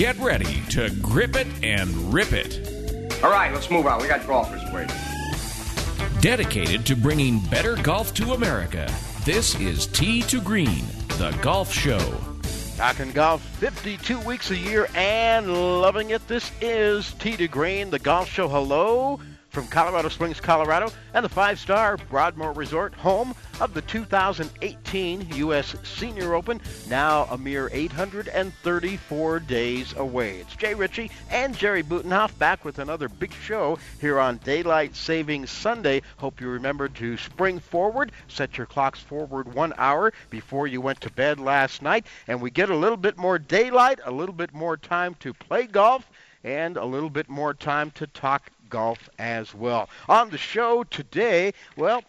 Get ready to grip it and rip it. All right, let's move on. We got golfers waiting. Dedicated to bringing better golf to America, this is Tee to Green, the golf show. Talking golf 52 weeks a year and loving it. This is Tee to Green, the golf show. Hello from Colorado Springs, Colorado, and the five star Broadmoor Resort, home of the 2018 U.S. Senior Open, now a mere 834 days away. It's Jay Ritchie and Jerry Butenhoff back with another big show here on Daylight Savings Sunday. Hope you remember to spring forward, set your clocks forward one hour before you went to bed last night, and we get a little bit more daylight, a little bit more time to play golf and a little bit more time to talk golf as well. On the show today, well,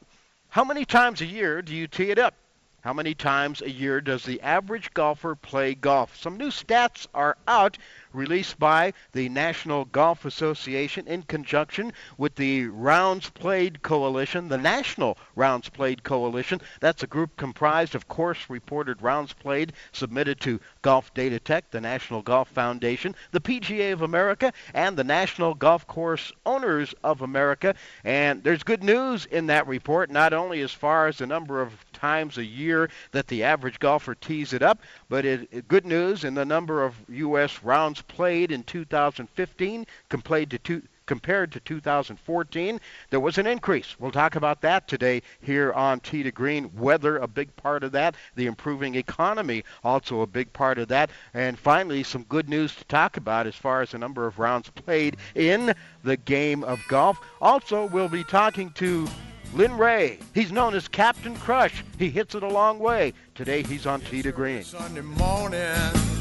how many times a year do you tee it up? How many times a year does the average golfer play golf? Some new stats are out released by the National Golf Association in conjunction with the Rounds Played Coalition, the National Rounds Played Coalition. That's a group comprised of course reported rounds played submitted to Golf Data Tech, the National Golf Foundation, the PGA of America, and the National Golf Course Owners of America. And there's good news in that report, not only as far as the number of times a year that the average golfer tees it up, but it, good news in the number of U.S. rounds played in 2015 compared to compared to 2014, there was an increase. We'll talk about that today here on Tee to Green. Weather, a big part of that. The improving economy, also a big part of that. And finally, some good news to talk about as far as the number of rounds played in the game of golf. Also, we'll be talking to Lynn Ray. He's known as Captain Crush. He hits it a long way. Today he's on Tee to Green. Sunday morning,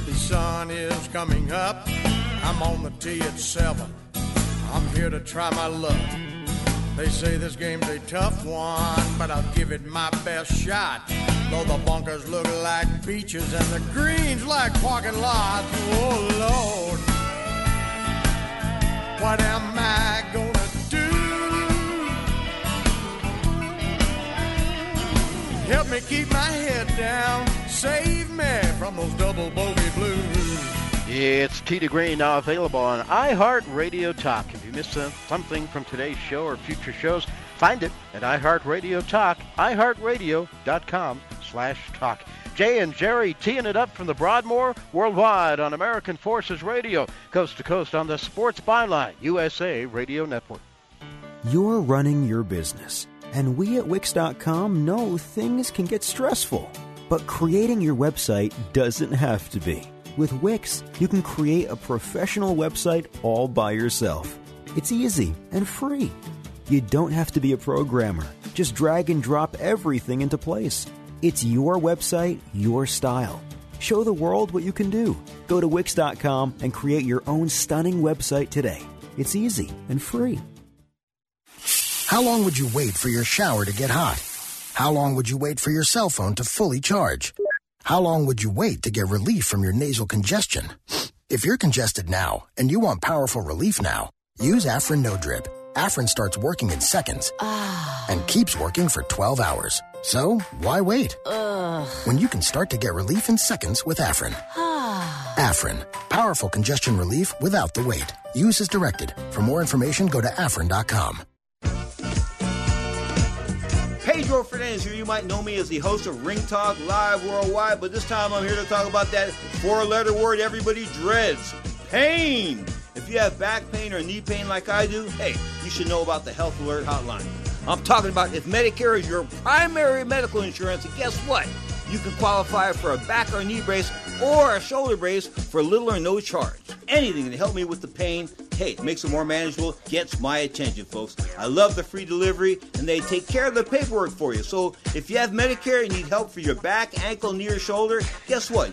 the sun is coming up. I'm on the tee at 7. I'm here to try my luck. They say this game's a tough one, but I'll give it my best shot. Though the bunkers look like beaches and the greens like parking lots. Oh, Lord. What am I going Help me keep my head down. Save me from those double bogey blues. It's Tee to Green now available on iHeartRadio Talk. If you missed uh, something from today's show or future shows, find it at iHeartRadio Talk, iHeartRadio.com slash talk. Jay and Jerry teeing it up from the Broadmoor worldwide on American Forces Radio, coast to coast on the Sports Byline USA Radio Network. You're running your business and we at Wix.com know things can get stressful. But creating your website doesn't have to be. With Wix, you can create a professional website all by yourself. It's easy and free. You don't have to be a programmer. Just drag and drop everything into place. It's your website, your style. Show the world what you can do. Go to Wix.com and create your own stunning website today. It's easy and free. How long would you wait for your shower to get hot? How long would you wait for your cell phone to fully charge? How long would you wait to get relief from your nasal congestion? If you're congested now and you want powerful relief now, use Afrin No Drip. Afrin starts working in seconds ah. and keeps working for 12 hours. So, why wait? When you can start to get relief in seconds with Afrin. Ah. Afrin, powerful congestion relief without the wait. Use as directed. For more information, go to afrin.com. Pedro Fernandez here. You might know me as the host of Ring Talk Live Worldwide, but this time I'm here to talk about that four letter word everybody dreads pain. If you have back pain or knee pain like I do, hey, you should know about the Health Alert Hotline. I'm talking about if Medicare is your primary medical insurance, and guess what? You can qualify for a back or knee brace or a shoulder brace for little or no charge. Anything to help me with the pain, hey, makes it more manageable, gets my attention, folks. I love the free delivery and they take care of the paperwork for you. So if you have Medicare and need help for your back, ankle, knee, or shoulder, guess what?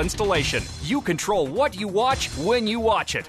installation. You control what you watch when you watch it.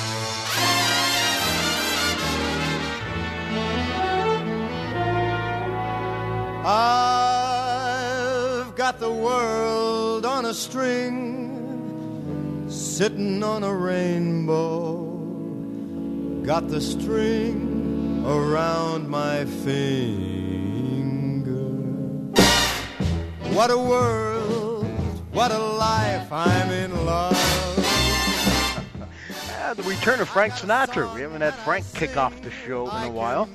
I've got the world on a string, sitting on a rainbow. Got the string around my finger. What a world, what a life, I'm in love. Ah, the return of Frank Sinatra. We haven't had Frank kick off the show in a while.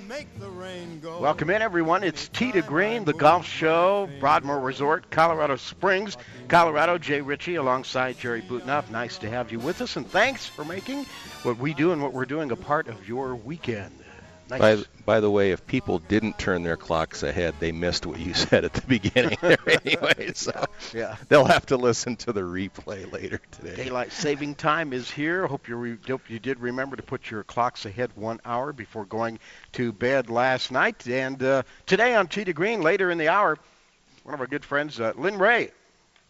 Welcome in, everyone. It's Tee to Green, the golf show, Broadmoor Resort, Colorado Springs, Colorado. Jay Ritchie alongside Jerry Butenhoff. Nice to have you with us, and thanks for making what we do and what we're doing a part of your weekend. Nice. By, by the way, if people didn't turn their clocks ahead, they missed what you said at the beginning there anyway. So yeah. they'll have to listen to the replay later today. Daylight saving time is here. Hope you re- hope you did remember to put your clocks ahead one hour before going to bed last night. And uh, today on to Green, later in the hour, one of our good friends, uh, Lynn Ray,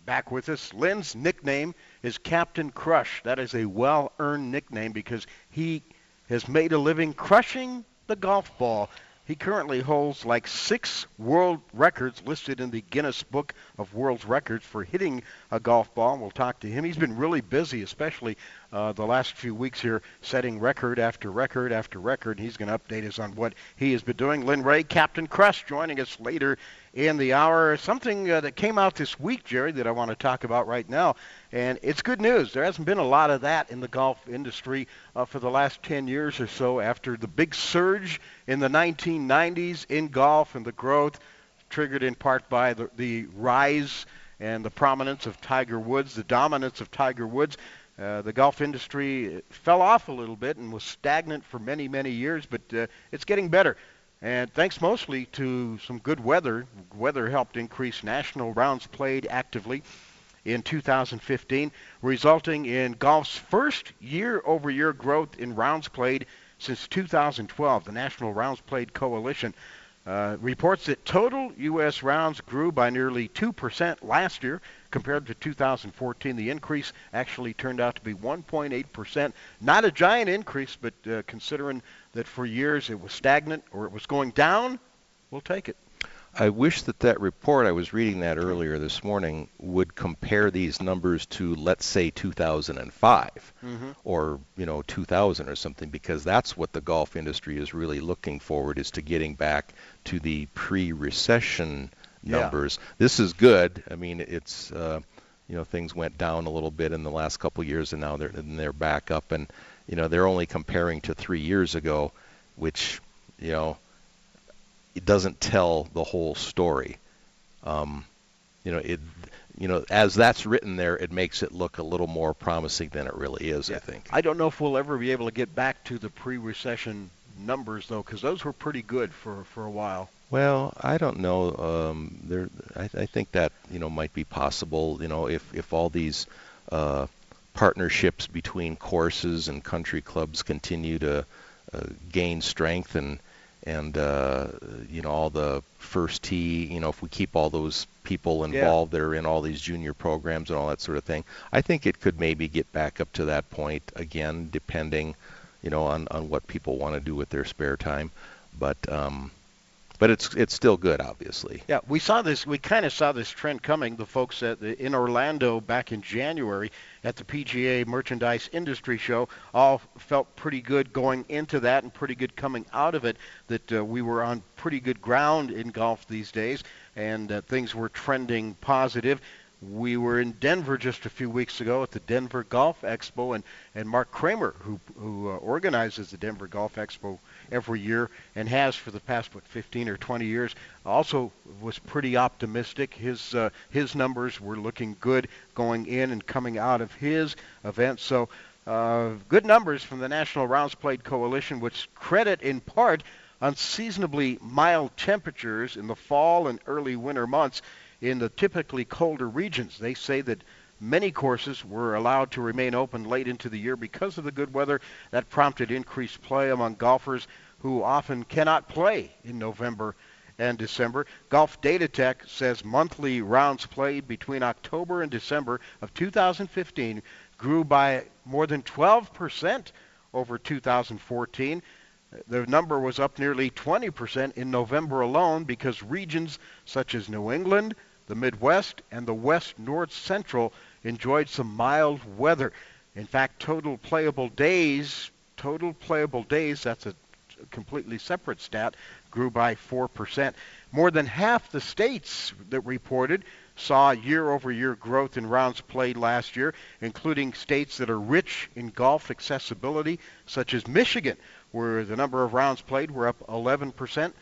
back with us. Lynn's nickname is Captain Crush. That is a well-earned nickname because he has made a living crushing the golf ball. He currently holds like six world records listed in the Guinness Book of World Records for hitting a golf ball. We'll talk to him. He's been really busy, especially uh, the last few weeks here, setting record after record after record. He's going to update us on what he has been doing. Lynn Ray, Captain Crush, joining us later in the hour. Something uh, that came out this week, Jerry, that I want to talk about right now. And it's good news. There hasn't been a lot of that in the golf industry uh, for the last 10 years or so after the big surge in the 1990s in golf and the growth triggered in part by the, the rise and the prominence of Tiger Woods, the dominance of Tiger Woods. Uh, the golf industry fell off a little bit and was stagnant for many, many years, but uh, it's getting better. And thanks mostly to some good weather. Weather helped increase national rounds played actively in 2015, resulting in golf's first year-over-year growth in rounds played since 2012. The National Rounds Played Coalition uh, reports that total U.S. rounds grew by nearly 2% last year compared to 2014. The increase actually turned out to be 1.8%. Not a giant increase, but uh, considering that for years it was stagnant or it was going down, we'll take it. I wish that that report I was reading that earlier this morning would compare these numbers to let's say 2005 mm-hmm. or you know 2000 or something because that's what the golf industry is really looking forward is to getting back to the pre-recession numbers. Yeah. This is good. I mean it's uh, you know things went down a little bit in the last couple of years and now they're and they're back up and you know they're only comparing to 3 years ago which you know it doesn't tell the whole story. Um, you know, it, you know, as that's written there, it makes it look a little more promising than it really is. Yeah. I think. I don't know if we'll ever be able to get back to the pre-recession numbers though, because those were pretty good for for a while. Well, I don't know. Um, there, I, I think that you know might be possible. You know, if if all these uh, partnerships between courses and country clubs continue to uh, gain strength and and uh, you know all the first tee. You know, if we keep all those people involved yeah. that are in all these junior programs and all that sort of thing, I think it could maybe get back up to that point again, depending, you know, on on what people want to do with their spare time. But um, but it's it's still good, obviously. Yeah, we saw this. We kind of saw this trend coming. The folks at the, in Orlando back in January at the PGA Merchandise Industry Show all felt pretty good going into that and pretty good coming out of it. That uh, we were on pretty good ground in golf these days, and uh, things were trending positive. We were in Denver just a few weeks ago at the Denver Golf Expo, and, and Mark Kramer, who, who uh, organizes the Denver Golf Expo every year and has for the past what 15 or 20 years, also was pretty optimistic. His uh, his numbers were looking good going in and coming out of his event. So uh, good numbers from the National Rounds Played Coalition, which credit in part unseasonably mild temperatures in the fall and early winter months in the typically colder regions. They say that many courses were allowed to remain open late into the year because of the good weather. That prompted increased play among golfers who often cannot play in November and December. Golf Data Tech says monthly rounds played between October and December of 2015 grew by more than 12% over 2014. The number was up nearly 20% in November alone because regions such as New England, the Midwest, and the West North Central enjoyed some mild weather. In fact, total playable days, total playable days, that's a completely separate stat, grew by 4%. More than half the states that reported saw year over year growth in rounds played last year, including states that are rich in golf accessibility, such as Michigan, where the number of rounds played were up 11%.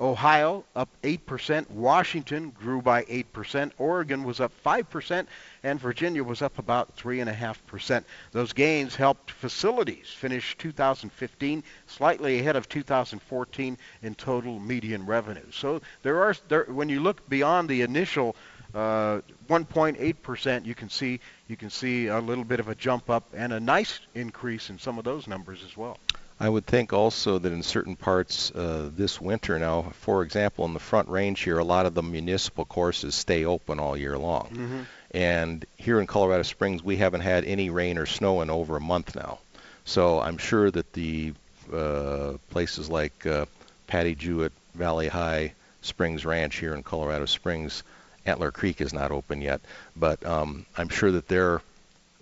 Ohio up 8%, Washington grew by 8%, Oregon was up 5%, and Virginia was up about 3.5%. Those gains helped facilities finish 2015 slightly ahead of 2014 in total median revenue. So there are, there, when you look beyond the initial uh, 1.8%, you can see you can see a little bit of a jump up and a nice increase in some of those numbers as well. I would think also that in certain parts uh, this winter now, for example, in the Front Range here, a lot of the municipal courses stay open all year long. Mm-hmm. And here in Colorado Springs, we haven't had any rain or snow in over a month now. So I'm sure that the uh, places like uh, Patty Jewett, Valley Hi, Springs Ranch here in Colorado Springs, Antler Creek is not open yet, but um, I'm sure that they're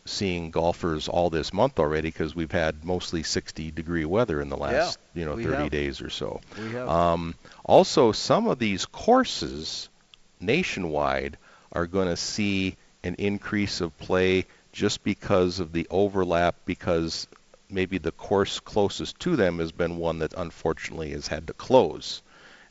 seeing golfers all this month already because we've had mostly 60 degree weather in the last yeah, you know 30 have. days or so. We have. Um, also, some of these courses nationwide are going to see an increase of play just because of the overlap because maybe the course closest to them has been one that unfortunately has had to close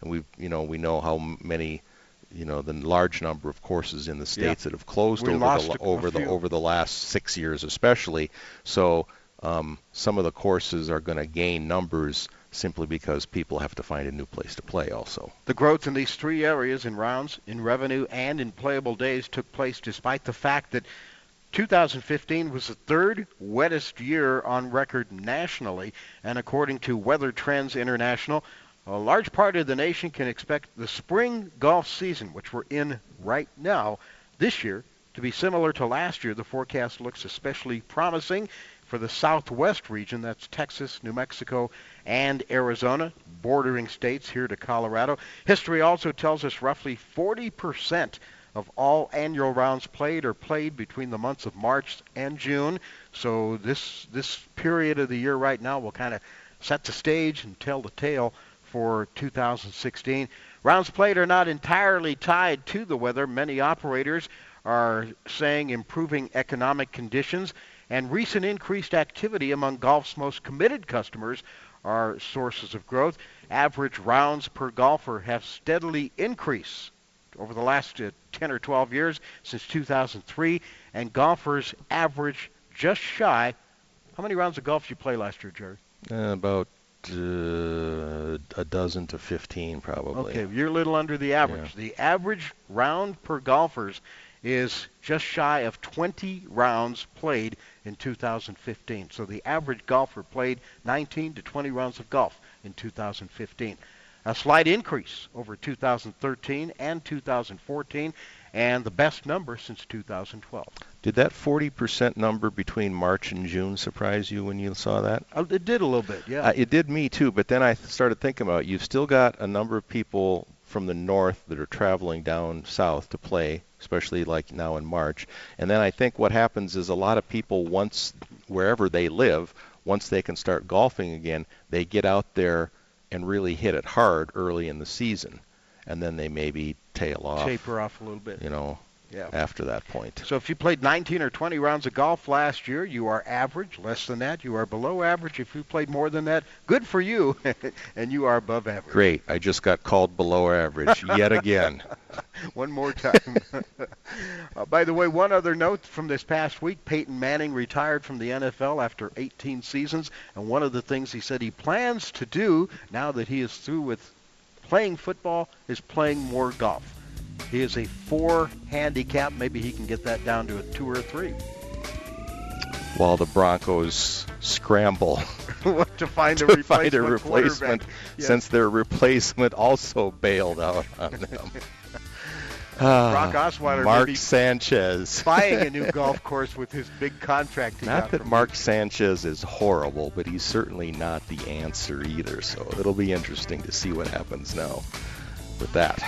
and we you know we know how many you know the large number of courses in the states yeah. that have closed we over the over the over the last six years, especially. So um, some of the courses are going to gain numbers simply because people have to find a new place to play. Also, the growth in these three areas in rounds, in revenue, and in playable days took place despite the fact that 2015 was the third wettest year on record nationally, and according to Weather Trends International, a large part of the nation can expect the spring golf season, which we're in right now, this year, to be similar to last year. The forecast looks especially promising for the southwest region. That's Texas, New Mexico, and Arizona, bordering states here to Colorado. History also tells us roughly 40% of all annual rounds played are played between the months of March and June. So this this period of the year right now will kind of set the stage and tell the tale for 2016. Rounds played are not entirely tied to the weather. Many operators are saying improving economic conditions and recent increased activity among golf's most committed customers are sources of growth. Average rounds per golfer have steadily increased over the last uh, 10 or 12 years since 2003, and golfers average just shy. How many rounds of golf did you play last year, Jerry? Uh, about uh, a dozen to 15 probably. Okay, you're a little under the average. Yeah. The average round per golfers is just shy of 20 rounds played in 2015. So the average golfer played 19 to 20 rounds of golf in 2015. a slight increase over 2013 and 2014, and the best number since 2012. Did that 40% number between March and June surprise you when you saw that? Oh, it did a little bit, yeah. Uh, it did me too, but then I started thinking about it. You've still got a number of people from the north that are traveling down south to play, especially like now in March. And then I think what happens is a lot of people, once wherever they live, once they can start golfing again, they get out there and really hit it hard early in the season. And then they maybe tail off. Taper off a little bit. You know, yeah. after that point. So if you played 19 or 20 rounds of golf last year, you are average. Less than that, you are below average. If you played more than that, good for you, and you are above average. Great. I just got called below average yet again. one more time. uh, by the way, one other note from this past week Peyton Manning retired from the NFL after 18 seasons, and one of the things he said he plans to do now that he is through with playing football is playing more golf. He is a four handicap. Maybe he can get that down to a two or a three. While the Broncos scramble to find a to replacement, find a replacement yes. since their replacement also bailed out on them. Ah, Brock Osweiler Mark Sanchez. buying a new golf course with his big contract. Not that Mark Sanchez is horrible, but he's certainly not the answer either. So it'll be interesting to see what happens now with that.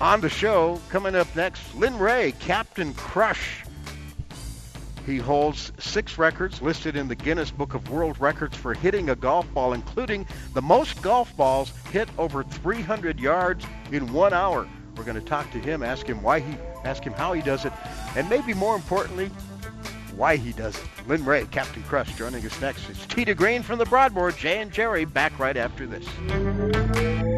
On the show, coming up next, Lynn Ray, Captain Crush. He holds six records listed in the Guinness Book of World Records for hitting a golf ball, including the most golf balls hit over 300 yards in one hour. We're going to talk to him, ask him why he, ask him how he does it, and maybe more importantly, why he does it. Lynn Ray, Captain Crush, joining us next. It's Tee to Green from the Broadmoor. Jay and Jerry back right after this.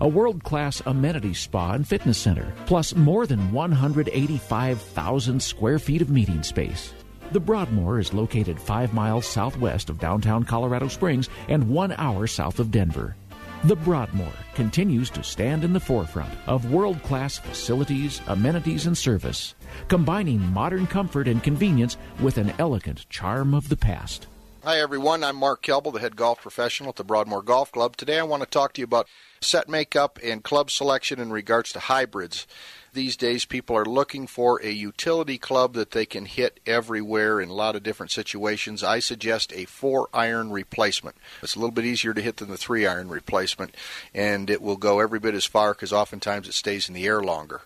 a world class amenity spa and fitness center, plus more than 185,000 square feet of meeting space. The Broadmoor is located five miles southwest of downtown Colorado Springs and one hour south of Denver. The Broadmoor continues to stand in the forefront of world class facilities, amenities, and service, combining modern comfort and convenience with an elegant charm of the past. Hi, everyone. I'm Mark Kelble, the head golf professional at the Broadmoor Golf Club. Today I want to talk to you about set makeup and club selection in regards to hybrids. These days, people are looking for a utility club that they can hit everywhere in a lot of different situations. I suggest a four iron replacement. It's a little bit easier to hit than the three iron replacement, and it will go every bit as far because oftentimes it stays in the air longer.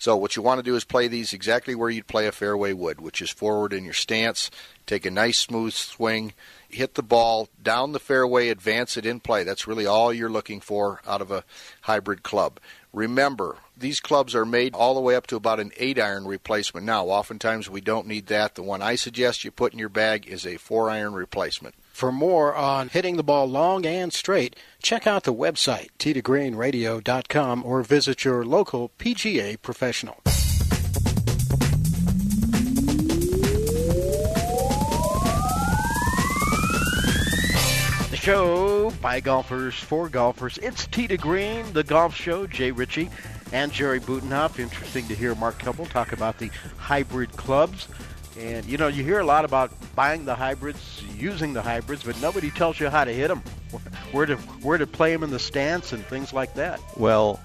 So, what you want to do is play these exactly where you'd play a fairway wood, which is forward in your stance, take a nice smooth swing, hit the ball down the fairway, advance it in play. That's really all you're looking for out of a hybrid club. Remember, these clubs are made all the way up to about an 8 iron replacement. Now, oftentimes we don't need that. The one I suggest you put in your bag is a 4 iron replacement. For more on hitting the ball long and straight, check out the website, tgreenradio.com, or visit your local PGA professional. Show by golfers for golfers. It's Tee to Green, the golf show. Jay Ritchie and Jerry Butenhoff. Interesting to hear Mark Kelble talk about the hybrid clubs. And you know, you hear a lot about buying the hybrids, using the hybrids, but nobody tells you how to hit them, where to where to play them in the stance, and things like that. Well,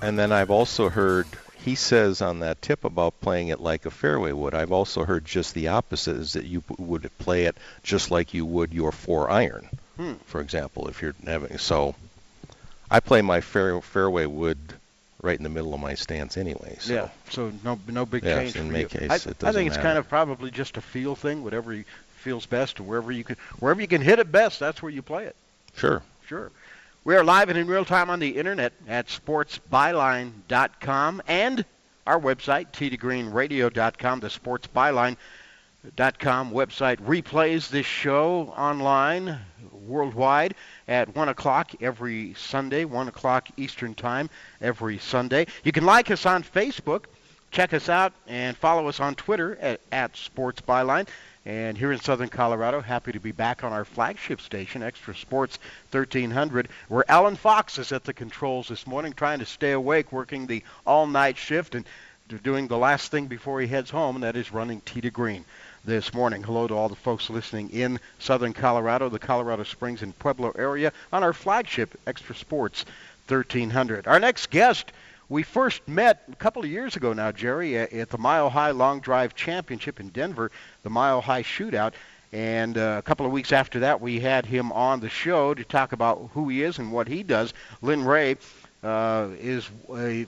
and then I've also heard he says on that tip about playing it like a fairway would. I've also heard just the opposite is that you would play it just like you would your four iron, Hmm. for example. If you're having so, I play my fair, fairway wood right in the middle of my stance anyway. So. Yeah, so no no big Yes, change in for my case, I, I think it's kind of probably just a feel thing. Whatever you feels best, or wherever you can wherever you can hit it best, that's where you play it. Sure. Sure. We are live and in real time on the internet at sportsbyline.com and our website, tdgreenradio.com. The sportsbyline.com website replays this show online worldwide at 1 o'clock every Sunday, 1 o'clock Eastern Time every Sunday. You can like us on Facebook, check us out, and follow us on Twitter at, at Sports Byline. And here in Southern Colorado, happy to be back on our flagship station, Extra Sports 1300, where Alan Fox is at the controls this morning, trying to stay awake, working the all-night shift and doing the last thing before he heads home, and that is running Tee to Green this morning. Hello to all the folks listening in Southern Colorado, the Colorado Springs and Pueblo area on our flagship Extra Sports 1300. Our next guest we first met a couple of years ago now, Jerry, at the Mile High Long Drive Championship in Denver, the Mile High Shootout. And uh, a couple of weeks after that, we had him on the show to talk about who he is and what he does. Lynn Ray uh, is a,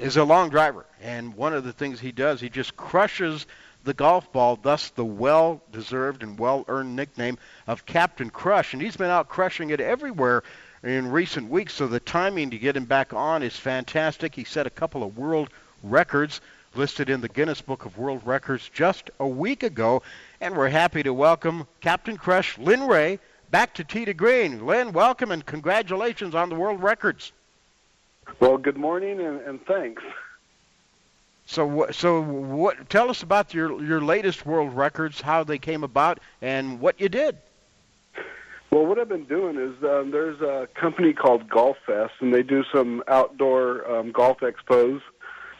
is a long driver, and one of the things he does, he just crushes the golf ball, thus the well-deserved and well-earned nickname of Captain Crush. And he's been out crushing it everywhere in recent weeks, so the timing to get him back on is fantastic. He set a couple of world records listed in the Guinness Book of World Records just a week ago, and we're happy to welcome Captain Crush Lynn Ray back to to Green. Lynn, welcome and congratulations on the world records. Well, good morning and, and thanks. So, wha- so what? Tell us about your your latest world records, how they came about, and what you did. Well, what I've been doing is um, there's a company called Golf Fest, and they do some outdoor um, golf expos.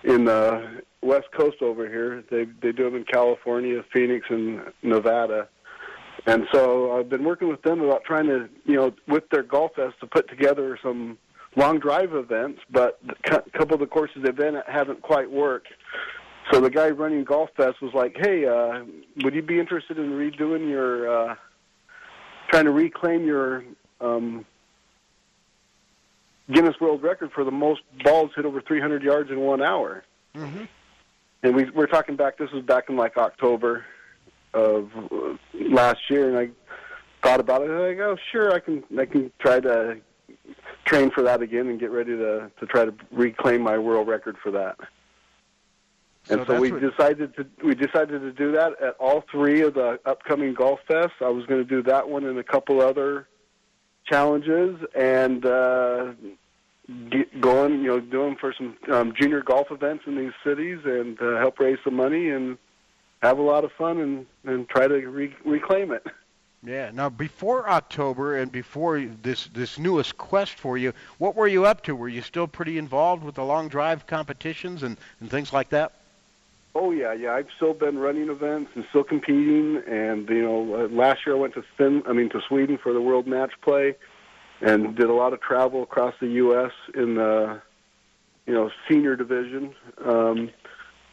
in the West Coast over here. They they do them in California, Phoenix, and Nevada. And so I've been working with them about trying to, you know, with their golf fest to put together some long drive events, but a couple of the courses they've been at haven't quite worked. So the guy running Golf Fest was like, "Hey, uh, would you be interested in redoing your, uh, trying to reclaim your um, Guinness World Record for the most balls hit over 300 yards in one hour?" Mm-hmm. And we we're talking back. This was back in like October of uh, last year, and I thought about it. And I go, "Sure, I can. I can try to train for that again and get ready to to try to reclaim my world record for that." So and so we what- decided to we decided to do that at all three of the upcoming golf fests. I was going to do that one and a couple other challenges, and uh, get going, you know, doing for some um, junior golf events in these cities, and uh, help raise some money and have a lot of fun and and try to re- reclaim it. Yeah. Now, before October and before this this newest quest for you, what were you up to? Were you still pretty involved with the long drive competitions and, and things like that? Oh yeah, yeah. I've still been running events and still competing. And you know, uh, last year I went to Fin, I mean to Sweden for the World Match Play, and did a lot of travel across the U.S. in the you know senior division. Um,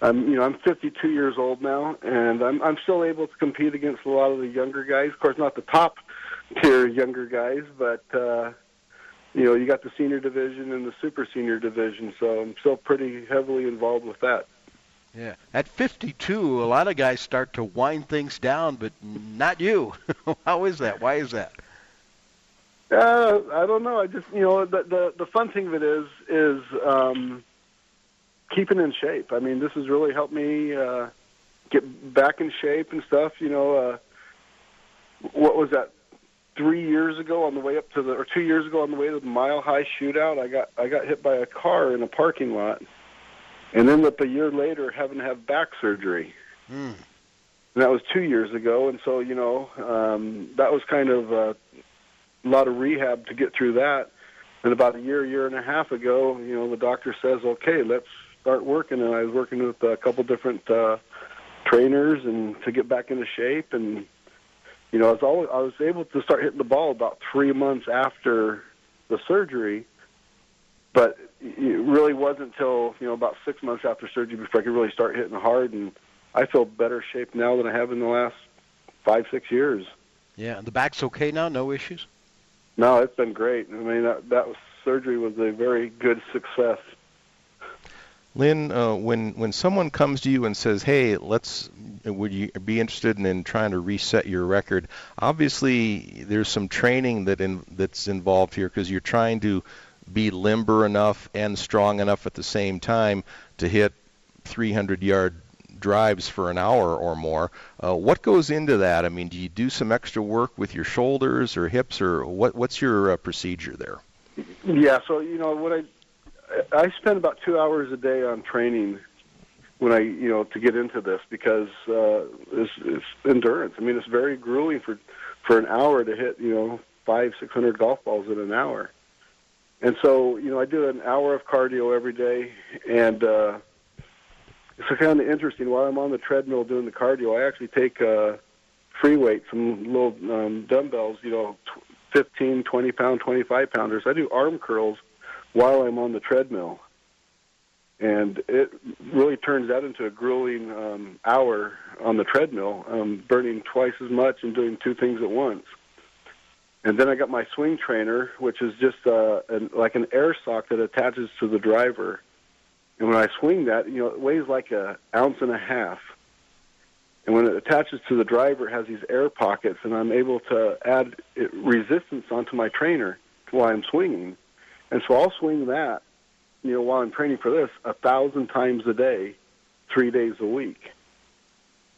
I'm you know I'm 52 years old now, and I'm I'm still able to compete against a lot of the younger guys. Of course, not the top tier younger guys, but uh, you know you got the senior division and the super senior division. So I'm still pretty heavily involved with that. Yeah. At 52, a lot of guys start to wind things down, but not you. How is that? Why is that? Uh, I don't know. I just you know the the the fun thing of it is is um, keeping in shape. I mean, this has really helped me uh, get back in shape and stuff. You know, uh, what was that? Three years ago, on the way up to the, or two years ago, on the way to the Mile High Shootout, I got I got hit by a car in a parking lot, and then up a year later, having to have back surgery. Hmm. And that was two years ago, and so you know um, that was kind of uh, a lot of rehab to get through that. And about a year, year and a half ago, you know, the doctor says, "Okay, let's start working." And I was working with a couple different uh, trainers and to get back into shape. And you know, I was always, I was able to start hitting the ball about three months after the surgery, but it really wasn't until you know about six months after surgery before I could really start hitting hard. And I feel better shape now than I have in the last five, six years. Yeah. And the back's okay now? No issues? No, it's been great. I mean, that, that was, surgery was a very good success. Lynn, uh, when when someone comes to you and says, "Hey, let's," would you be interested in, in trying to reset your record? Obviously, there's some training that in, that's involved here because you're trying to be limber enough and strong enough at the same time to hit 300 yard drives for an hour or more. Uh, what goes into that? I mean, do you do some extra work with your shoulders or hips, or what? What's your uh, procedure there? Yeah, so you know what I I spend about two hours a day on training when I you know to get into this because uh, it's, it's endurance. I mean, it's very grueling for for an hour to hit you know five six hundred golf balls in an hour. And so, you know, I do an hour of cardio every day, and uh, it's kind of interesting. While I'm on the treadmill doing the cardio, I actually take uh, free weight, some little um, dumbbells, you know, tw- 15, 20 pound, 25 pounders. I do arm curls while I'm on the treadmill, and it really turns that into a grueling um, hour on the treadmill, um, burning twice as much and doing two things at once. And then I got my swing trainer, which is just uh, an, like an air sock that attaches to the driver. And when I swing that, you know, it weighs like a ounce and a half. And when it attaches to the driver, it has these air pockets, and I'm able to add resistance onto my trainer while I'm swinging. And so I'll swing that, you know, while I'm training for this, a thousand times a day, three days a week.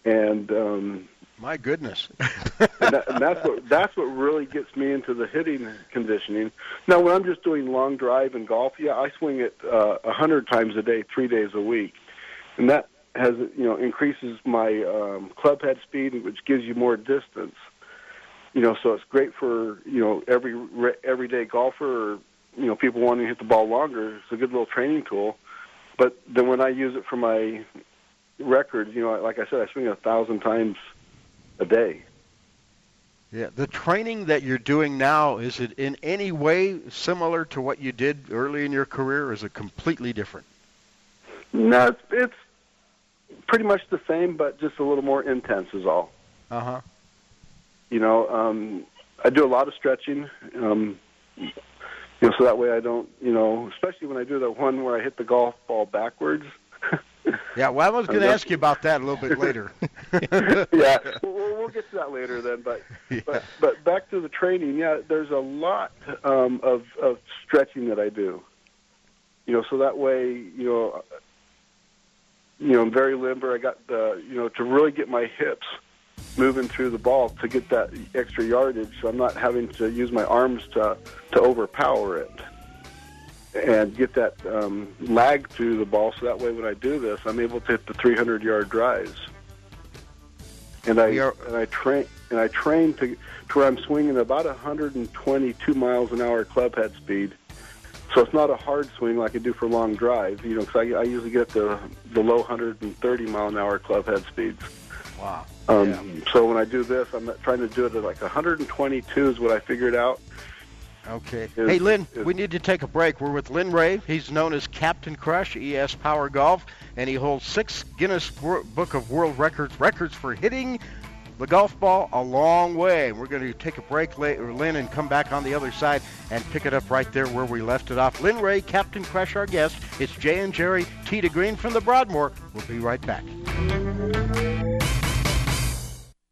And um, My goodness. and, that, and that's what that's what really gets me into the hitting conditioning. Now, when I'm just doing long drive and golf, yeah, I swing it uh, a hundred times a day, three days a week, and that has you know increases my um, club head speed, which gives you more distance. You know, so it's great for you know every re- everyday golfer or you know people wanting to hit the ball longer. It's a good little training tool. but then when I use it for my records, you know, like I said, I swing it a thousand times a day. Yeah, the training that you're doing now is it in any way similar to what you did early in your career, or is it completely different? No, it's, it's pretty much the same, but just a little more intense is all. Uh huh. You know, um, I do a lot of stretching. Um, you know, so that way I don't, you know, especially when I do that one where I hit the golf ball backwards. Yeah, well, I was going to ask you about that a little bit later. yeah, we'll, we'll get to that later then. But but but back to the training. Yeah, there's a lot um, of of stretching that I do. You know, so that way, you know, you know, I'm very limber. I got the, you know, to really get my hips moving through the ball to get that extra yardage. So I'm not having to use my arms to to overpower it and get that um, lag through the ball. So that way, when I do this, I'm able to hit the 300 yard drives. And I and I train and I train to to where I'm swinging about 122 miles an hour club head speed. So it's not a hard swing like I do for long drive, you know, because I, I usually get the the low 130 mile an hour club head speeds. Wow. Um, So when I do this, I'm trying to do it at like 122 is what I figured out. Okay. Is- hey, Lynn, is- we need to take a break. We're with Lynn Ray. He's known as Captain Crush, ES Power Golf, and he holds six Guinness Book of World Records records for hitting the golf ball a long way. We're going to take a break, later, Lynn, and come back on the other side and pick it up right there where we left it off. Lynn Ray, Captain Crush, our guest. It's Jay and Jerry Tee to Green from the Broadmoor. We'll be right back.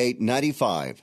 Eight ninety-five.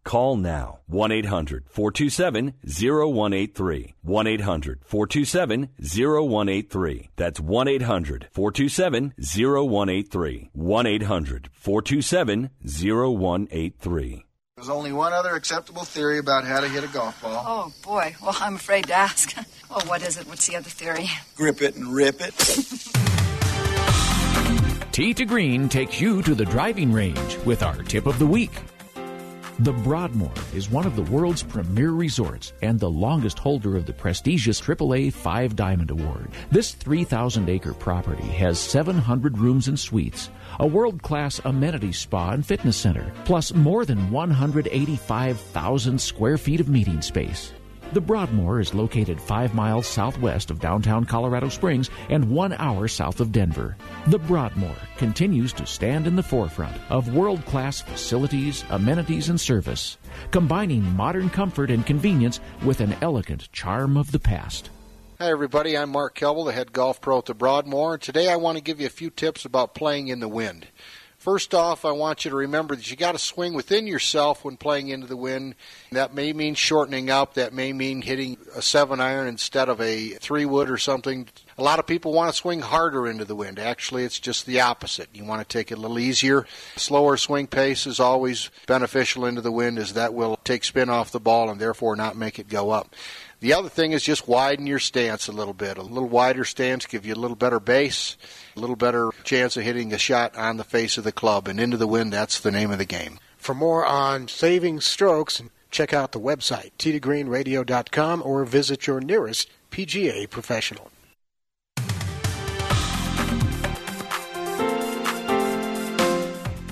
Call now 1 800 427 0183. 1 800 427 0183. That's 1 800 427 0183. 1 800 427 0183. There's only one other acceptable theory about how to hit a golf ball. Oh, boy. Well, I'm afraid to ask. well, what is it? What's the other theory? Grip it and rip it. Tee to Green takes you to the driving range with our tip of the week. The Broadmoor is one of the world's premier resorts and the longest holder of the prestigious AAA Five Diamond Award. This 3,000 acre property has 700 rooms and suites, a world class amenity spa and fitness center, plus more than 185,000 square feet of meeting space. The Broadmoor is located five miles southwest of downtown Colorado Springs and one hour south of Denver. The Broadmoor continues to stand in the forefront of world class facilities, amenities, and service, combining modern comfort and convenience with an elegant charm of the past. Hi, everybody. I'm Mark Kelble, the head golf pro at the Broadmoor. Today I want to give you a few tips about playing in the wind. First off, I want you to remember that you got to swing within yourself when playing into the wind. That may mean shortening up. That may mean hitting a seven iron instead of a three wood or something. A lot of people want to swing harder into the wind. Actually, it's just the opposite. You want to take it a little easier. Slower swing pace is always beneficial into the wind, as that will take spin off the ball and therefore not make it go up. The other thing is just widen your stance a little bit. A little wider stance give you a little better base, a little better chance of hitting a shot on the face of the club and into the wind. That's the name of the game. For more on saving strokes, check out the website teetogreenradio.com or visit your nearest PGA professional.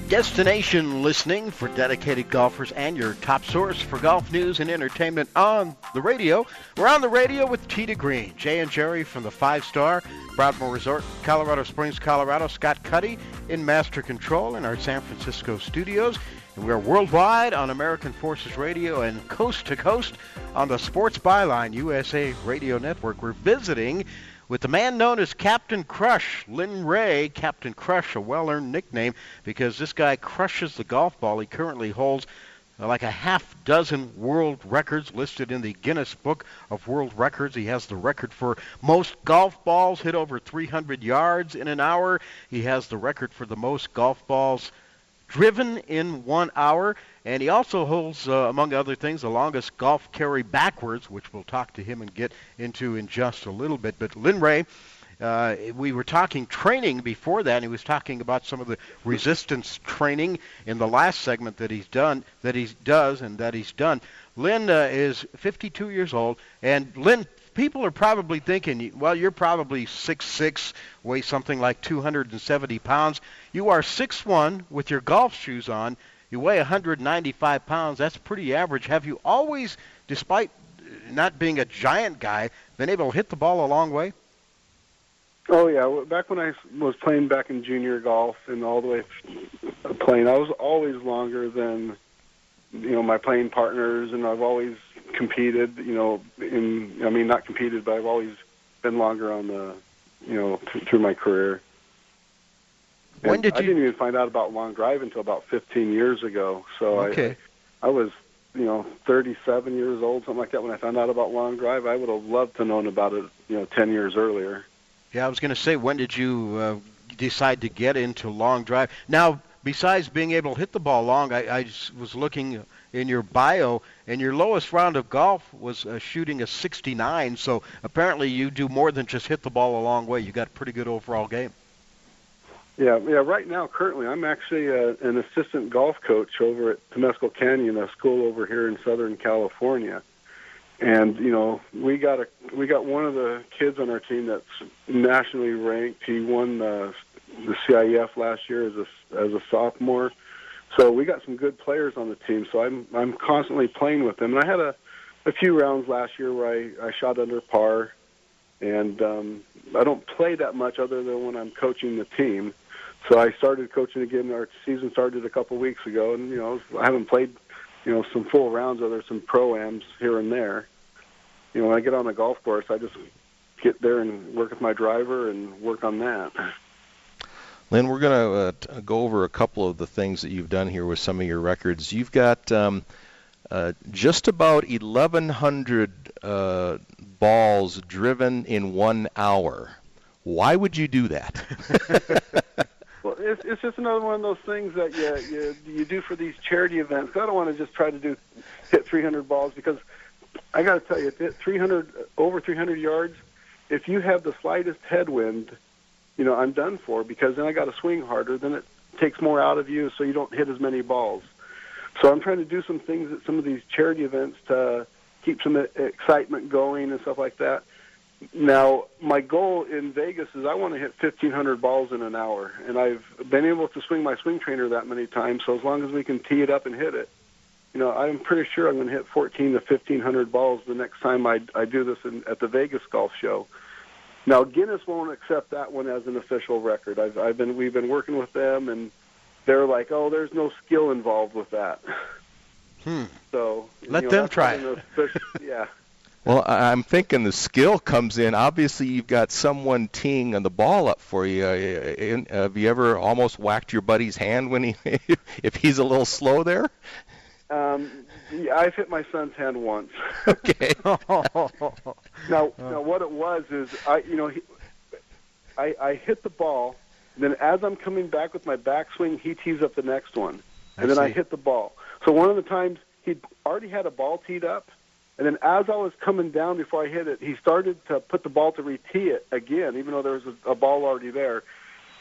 Destination listening for dedicated golfers and your top source for golf news and entertainment on the radio. We're on the radio with to Green, Jay and Jerry from the Five Star Broadmoor Resort, Colorado Springs, Colorado. Scott Cuddy in Master Control in our San Francisco studios. And we're worldwide on American Forces Radio and coast to coast on the Sports Byline USA Radio Network. We're visiting with the man known as Captain Crush, Lynn Ray. Captain Crush, a well earned nickname because this guy crushes the golf ball. He currently holds uh, like a half dozen world records listed in the Guinness Book of World Records. He has the record for most golf balls hit over 300 yards in an hour. He has the record for the most golf balls driven in one hour. And he also holds, uh, among other things, the longest golf carry backwards, which we'll talk to him and get into in just a little bit. But Lynn Ray, uh, we were talking training before that, and he was talking about some of the resistance training in the last segment that he's done, that he does, and that he's done. Lynn uh, is 52 years old, and Lynn, people are probably thinking, well, you're probably 6'6", weigh something like 270 pounds. You are 6'1", with your golf shoes on. You weigh 195 pounds. That's pretty average. Have you always, despite not being a giant guy, been able to hit the ball a long way? Oh yeah, back when I was playing back in junior golf and all the way playing, I was always longer than you know my playing partners, and I've always competed. You know, in I mean not competed, but I've always been longer on the you know th- through my career. When did I you- didn't even find out about long drive until about 15 years ago. So Okay. I, I was, you know, 37 years old, something like that. When I found out about long drive, I would have loved to known about it, you know, 10 years earlier. Yeah, I was going to say, when did you uh, decide to get into long drive? Now, besides being able to hit the ball long, I, I was looking in your bio, and your lowest round of golf was uh, shooting a 69. So apparently, you do more than just hit the ball a long way. You got a pretty good overall game. Yeah, yeah. Right now, currently, I'm actually uh, an assistant golf coach over at Temescal Canyon, a school over here in Southern California. And you know, we got a we got one of the kids on our team that's nationally ranked. He won uh, the CIF last year as a as a sophomore. So we got some good players on the team. So I'm I'm constantly playing with them. And I had a a few rounds last year where I I shot under par, and um, I don't play that much other than when I'm coaching the team. So I started coaching again. Our season started a couple weeks ago, and you know I haven't played, you know, some full rounds. Other some proams here and there. You know, when I get on the golf course, I just get there and work with my driver and work on that. Lynn, we're going to uh, t- go over a couple of the things that you've done here with some of your records. You've got um, uh, just about 1,100 uh, balls driven in one hour. Why would you do that? It's it's just another one of those things that you you you do for these charity events. I don't want to just try to do hit 300 balls because I got to tell you, hit 300 over 300 yards, if you have the slightest headwind, you know I'm done for because then I got to swing harder. Then it takes more out of you, so you don't hit as many balls. So I'm trying to do some things at some of these charity events to keep some excitement going and stuff like that. Now, my goal in Vegas is I want to hit 1,500 balls in an hour, and I've been able to swing my swing trainer that many times. So as long as we can tee it up and hit it, you know, I'm pretty sure I'm going to hit 14 to 1,500 balls the next time I, I do this in, at the Vegas Golf Show. Now, Guinness won't accept that one as an official record. I've, I've been we've been working with them, and they're like, "Oh, there's no skill involved with that." Hmm. So Let you know, them try not it. an official- yeah. Well, I- I'm thinking the skill comes in. Obviously, you've got someone teeing on the ball up for you. Uh, Have you ever almost whacked your buddy's hand when he, if he's a little slow there? Um, yeah, I've hit my son's hand once. Okay. now, now what it was is I, you know, he, I, I hit the ball. And then as I'm coming back with my backswing, he tees up the next one, I and then I hit the ball. So one of the times he already had a ball teed up, and then as I was coming down before I hit it, he started to put the ball to re-tee it again, even though there was a, a ball already there.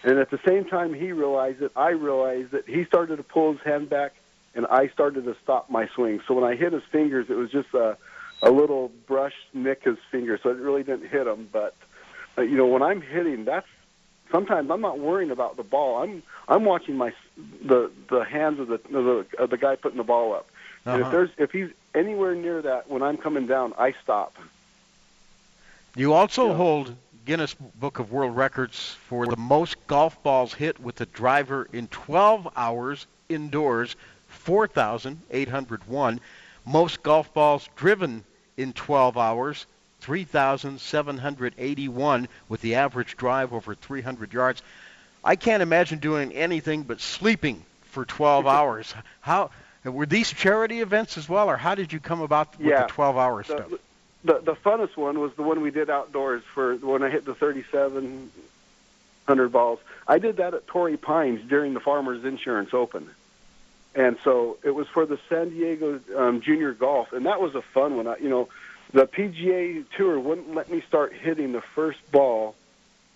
And at the same time he realized it, I realized that he started to pull his hand back, and I started to stop my swing. So when I hit his fingers, it was just a, a little brush nick his finger, so it really didn't hit him. But uh, you know, when I'm hitting, that's sometimes I'm not worrying about the ball. I'm I'm watching my the the hands of the of the, of the guy putting the ball up. And if Uh-huh. there's if he's anywhere near that when I'm coming down, I stop. You also hold Guinness Book of World Records for the most golf balls hit with the driver in 12 hours indoors, 4,801. Most golf balls driven in 12 hours, 3,781, with the average drive over 300 yards. I can't imagine doing anything but sleeping for 12 hours. How were these charity events as well, or how did you come about with Yeah. the 12-hour The- stuff? The the funnest one was the one we did outdoors for when I hit the 3,700 balls. I did that at Torrey Pines during the Farmers Insurance Open, and so it was for the San Diego um, Junior Golf, and that was a fun one. I, you know, the PGA Tour wouldn't let me start hitting the first ball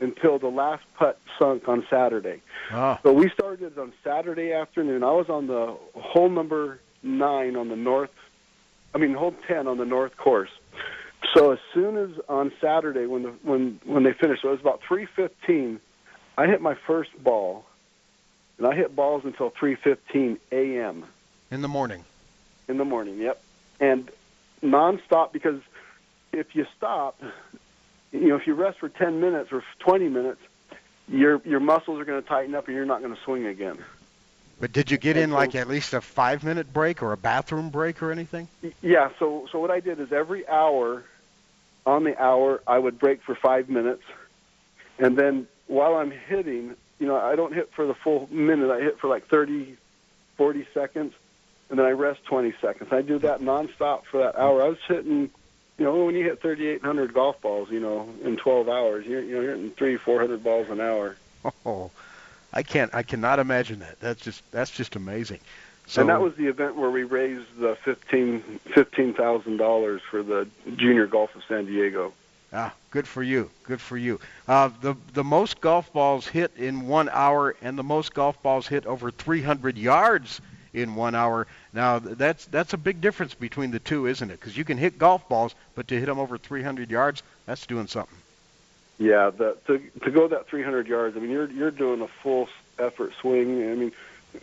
until the last putt sunk on Saturday. Oh. So we started on Saturday afternoon. I was on the hole number nine on the north, I mean hole ten on the north course. So as soon as on Saturday when the when when they finished, so it was about three fifteen. I hit my first ball, and I hit balls until three fifteen a.m. In the morning. in the morning. Yep, and nonstop because if you stop, you know, if you rest for ten minutes or twenty minutes, your your muscles are going to tighten up and you're not going to swing again. But did you get in like at least a five-minute break or a bathroom break or anything? Yeah, so so what I did is every hour on the hour I would break for 5 minutes and then while I'm hitting, you know, I don't hit for the full minute. I hit for like 30 40 seconds and then I rest 20 seconds. I do that nonstop for that hour. I was hitting you know, when you hit 3,800 golf balls, you know, in 12 hours, you're, you know, you're hitting three, 400 balls an hour. Oh, I can't. I cannot imagine that. That's just that's just amazing. So and that was the event where we raised the fifteen fifteen thousand dollars for the Junior Golf of San Diego. ah, good for you. Good for you. Uh, the the most golf balls hit in one hour and the most golf balls hit over 300 yards in one hour. Now that's that's a big difference between the two, isn't it? Because you can hit golf balls, but to hit them over 300 yards, that's doing something. Yeah, the, to to go that 300 yards. I mean, you're you're doing a full effort swing. I mean,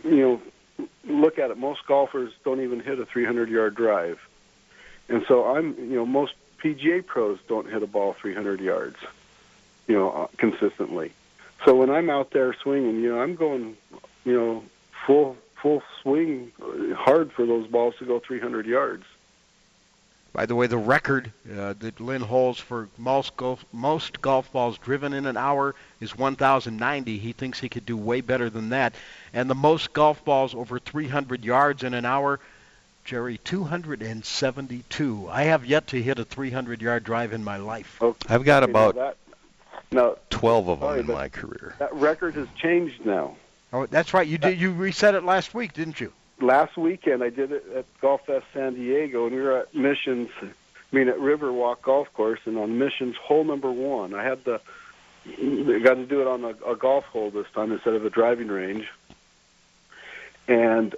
you know, look at it. Most golfers don't even hit a 300 yard drive, and so I'm you know most PGA pros don't hit a ball 300 yards, you know, uh, consistently. So when I'm out there swinging, you know, I'm going, you know, full full swing, uh, hard for those balls to go 300 yards. By the way, the record uh, that Lynn holds for most golf, most golf balls driven in an hour is 1,090. He thinks he could do way better than that. And the most golf balls over 300 yards in an hour, Jerry, 272. I have yet to hit a 300-yard drive in my life. I've got about that, no, 12 of them sorry, in my career. That record has changed now. Oh, that's right. You did. You reset it last week, didn't you? Last weekend, I did it at Golf Fest San Diego, and we were at Missions. I mean, at Riverwalk Golf Course, and on Missions hole number one, I had the got to do it on a, a golf hole this time instead of a driving range. And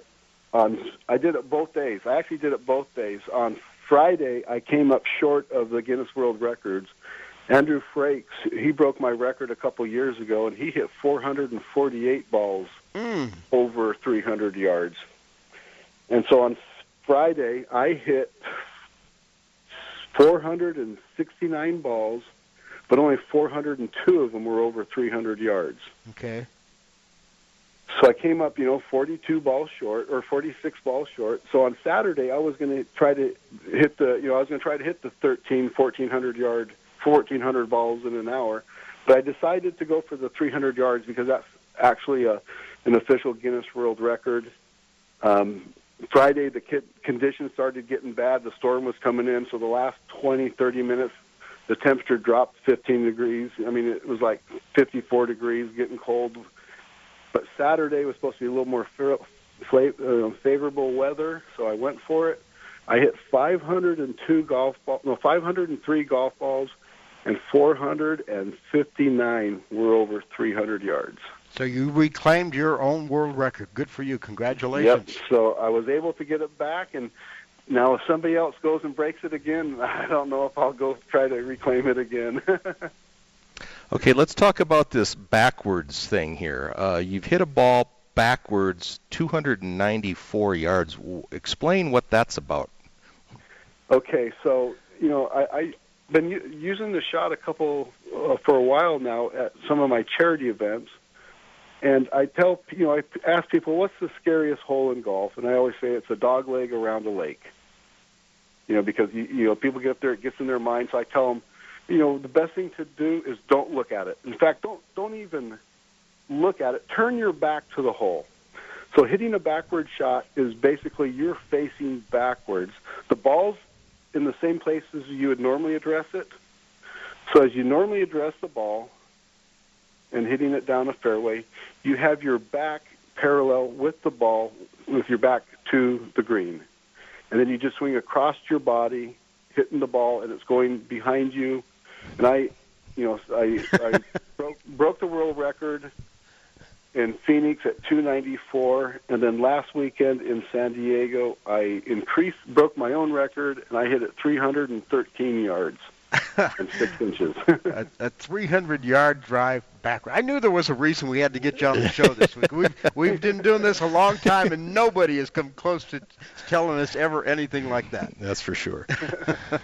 on, I did it both days. I actually did it both days. On Friday, I came up short of the Guinness World Records. Andrew Frakes, he broke my record a couple years ago, and he hit 448 balls mm. over 300 yards. And so on Friday, I hit 469 balls, but only 402 of them were over 300 yards. Okay. So I came up, you know, 42 balls short or 46 balls short. So on Saturday, I was going to try to hit the, you know, I was going to try to hit the 13, 1400 yard, 1400 balls in an hour. But I decided to go for the 300 yards because that's actually a, an official Guinness World Record. Um, Friday, the conditions started getting bad. The storm was coming in, so the last 20, 30 minutes, the temperature dropped 15 degrees. I mean, it was like 54 degrees, getting cold. But Saturday was supposed to be a little more uh, favorable weather, so I went for it. I hit 502 golf balls, no, 503 golf balls, and 459 were over 300 yards. So you reclaimed your own world record. Good for you. Congratulations. Yep. So I was able to get it back, and now if somebody else goes and breaks it again, I don't know if I'll go try to reclaim it again. okay, let's talk about this backwards thing here. Uh, you've hit a ball backwards 294 yards. Explain what that's about. Okay, so you know I, I been u- using the shot a couple uh, for a while now at some of my charity events and I tell you know I ask people what's the scariest hole in golf, and I always say it's a dog leg around a lake. You know because you, you know people get up there, it gets in their mind. So I tell them, you know, the best thing to do is don't look at it. In fact, don't don't even look at it. Turn your back to the hole. So hitting a backward shot is basically you're facing backwards. The ball's in the same place as you would normally address it. So as you normally address the ball, and hitting it down a fairway, you have your back parallel with the ball with your back to the green. And then you just swing across your body, hitting the ball, and it's going behind you. And I, you know, I, I broke, broke the world record in Phoenix at 294, and then last weekend in San Diego, I increased, broke my own record, and I hit it 313 yards and six inches. a, a 300 yard drive backward. I knew there was a reason we had to get you on the show this week. We've we've been doing this a long time, and nobody has come close to telling us ever anything like that. That's for sure.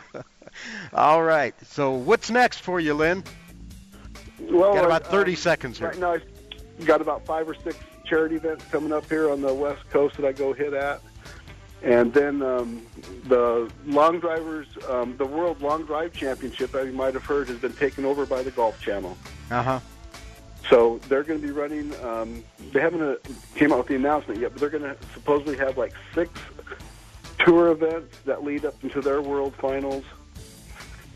All right. So what's next for you, Lynn? Well, got about uh, 30 seconds here. Right now, I've got about five or six charity events coming up here on the West Coast that I go hit at. And then um, the long drivers, um, the World Long Drive Championship, as you might have heard, has been taken over by the Golf Channel. Uh huh. So they're going to be running. Um, they haven't uh, came out with the announcement yet, but they're going to supposedly have like six tour events that lead up into their World Finals.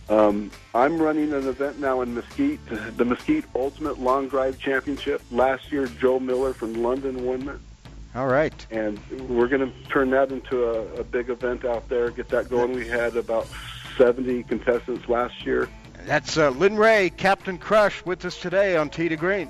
Um, I'm running an event now in Mesquite, the Mesquite Ultimate Long Drive Championship. Last year, Joe Miller from London won it. All right. And we're going to turn that into a, a big event out there, get that going. We had about 70 contestants last year. That's uh, Lynn Ray, Captain Crush, with us today on Tee to Green.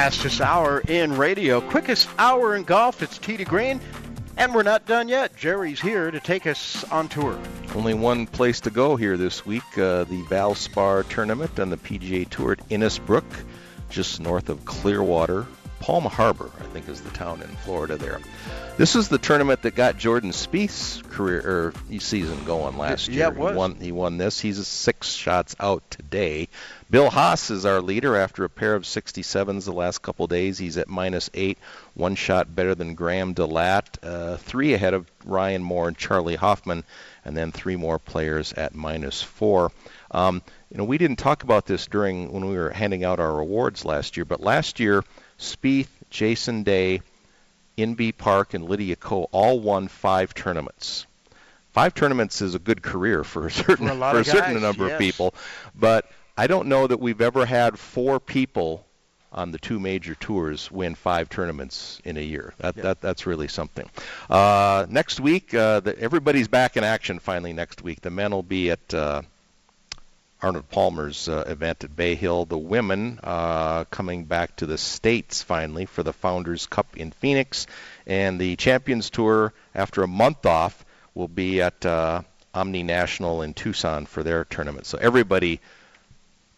Fastest hour in radio, quickest hour in golf. It's Tee to Green, and we're not done yet. Jerry's here to take us on tour. Only one place to go here this week uh, the Valspar tournament on the PGA Tour at Innisbrook, just north of Clearwater. Palm Harbor, I think, is the town in Florida there. This is the tournament that got Jordan Spieth's career or season going last Yeah, year. it was. He won. He won this. He's six shots out today. Bill Haas is our leader after a pair of 67s the last couple days. He's at minus eight, one shot better than Graham DeLaet, uh, three ahead of Ryan Moore and Charley Hoffman, and then three more players at minus four. Um, you know, we didn't talk about this during when we were handing out our awards last year, but last year, Spieth, Jason Day, Inbee Park, and Lydia Ko all won five tournaments. Five tournaments is a good career for a certain For a lot of certain guys, number yes. of people, but I don't know that we've ever had four people on the two major tours win five tournaments in a year. That, that that's really something. Uh, next week, uh, the, everybody's back in action finally. Next week, the men will be at uh, Arnold Palmer's uh, event at Bay Hill. The women uh, coming back to the states finally for the Founders Cup in Phoenix, and the Champions Tour after a month off will be at uh, Omni National in Tucson for their tournament. So everybody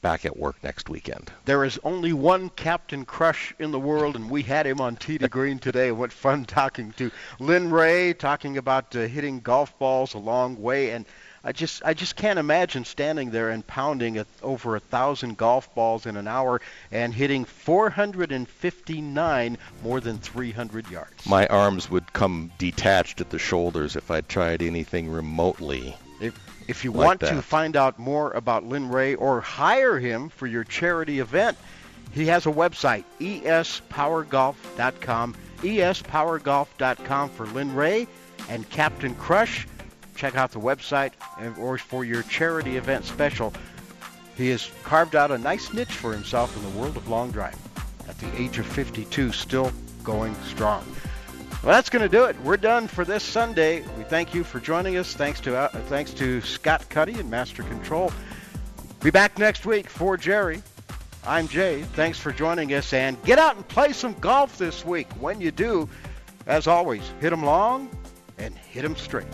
back at work next weekend. There is only one Captain Crush in the world, and we had him on to Green today. What fun talking to Lynn Ray, talking about uh, hitting golf balls a long way, and I just I just can't imagine standing there and pounding a, over a thousand golf balls in an hour and hitting 459 more than 300 yards. My arms would come detached at the shoulders if I tried anything remotely. If if you like want to find out more about Lynn Ray or hire him for your charity event, he has a website, espowergolf.com, espowergolf.com for Lynn Ray and Captain Crush. Check out the website or for your charity event special. He has carved out a nice niche for himself in the world of long drive. At the age of 52, still going strong. Well, that's going to do it. We're done for this Sunday. We thank you for joining us. Thanks to uh, thanks to Scott Cuddy and Master Control. Be back next week for Jerry. I'm Jay. Thanks for joining us, and get out and play some golf this week. When you do, as always, hit 'em long and hit 'em straight.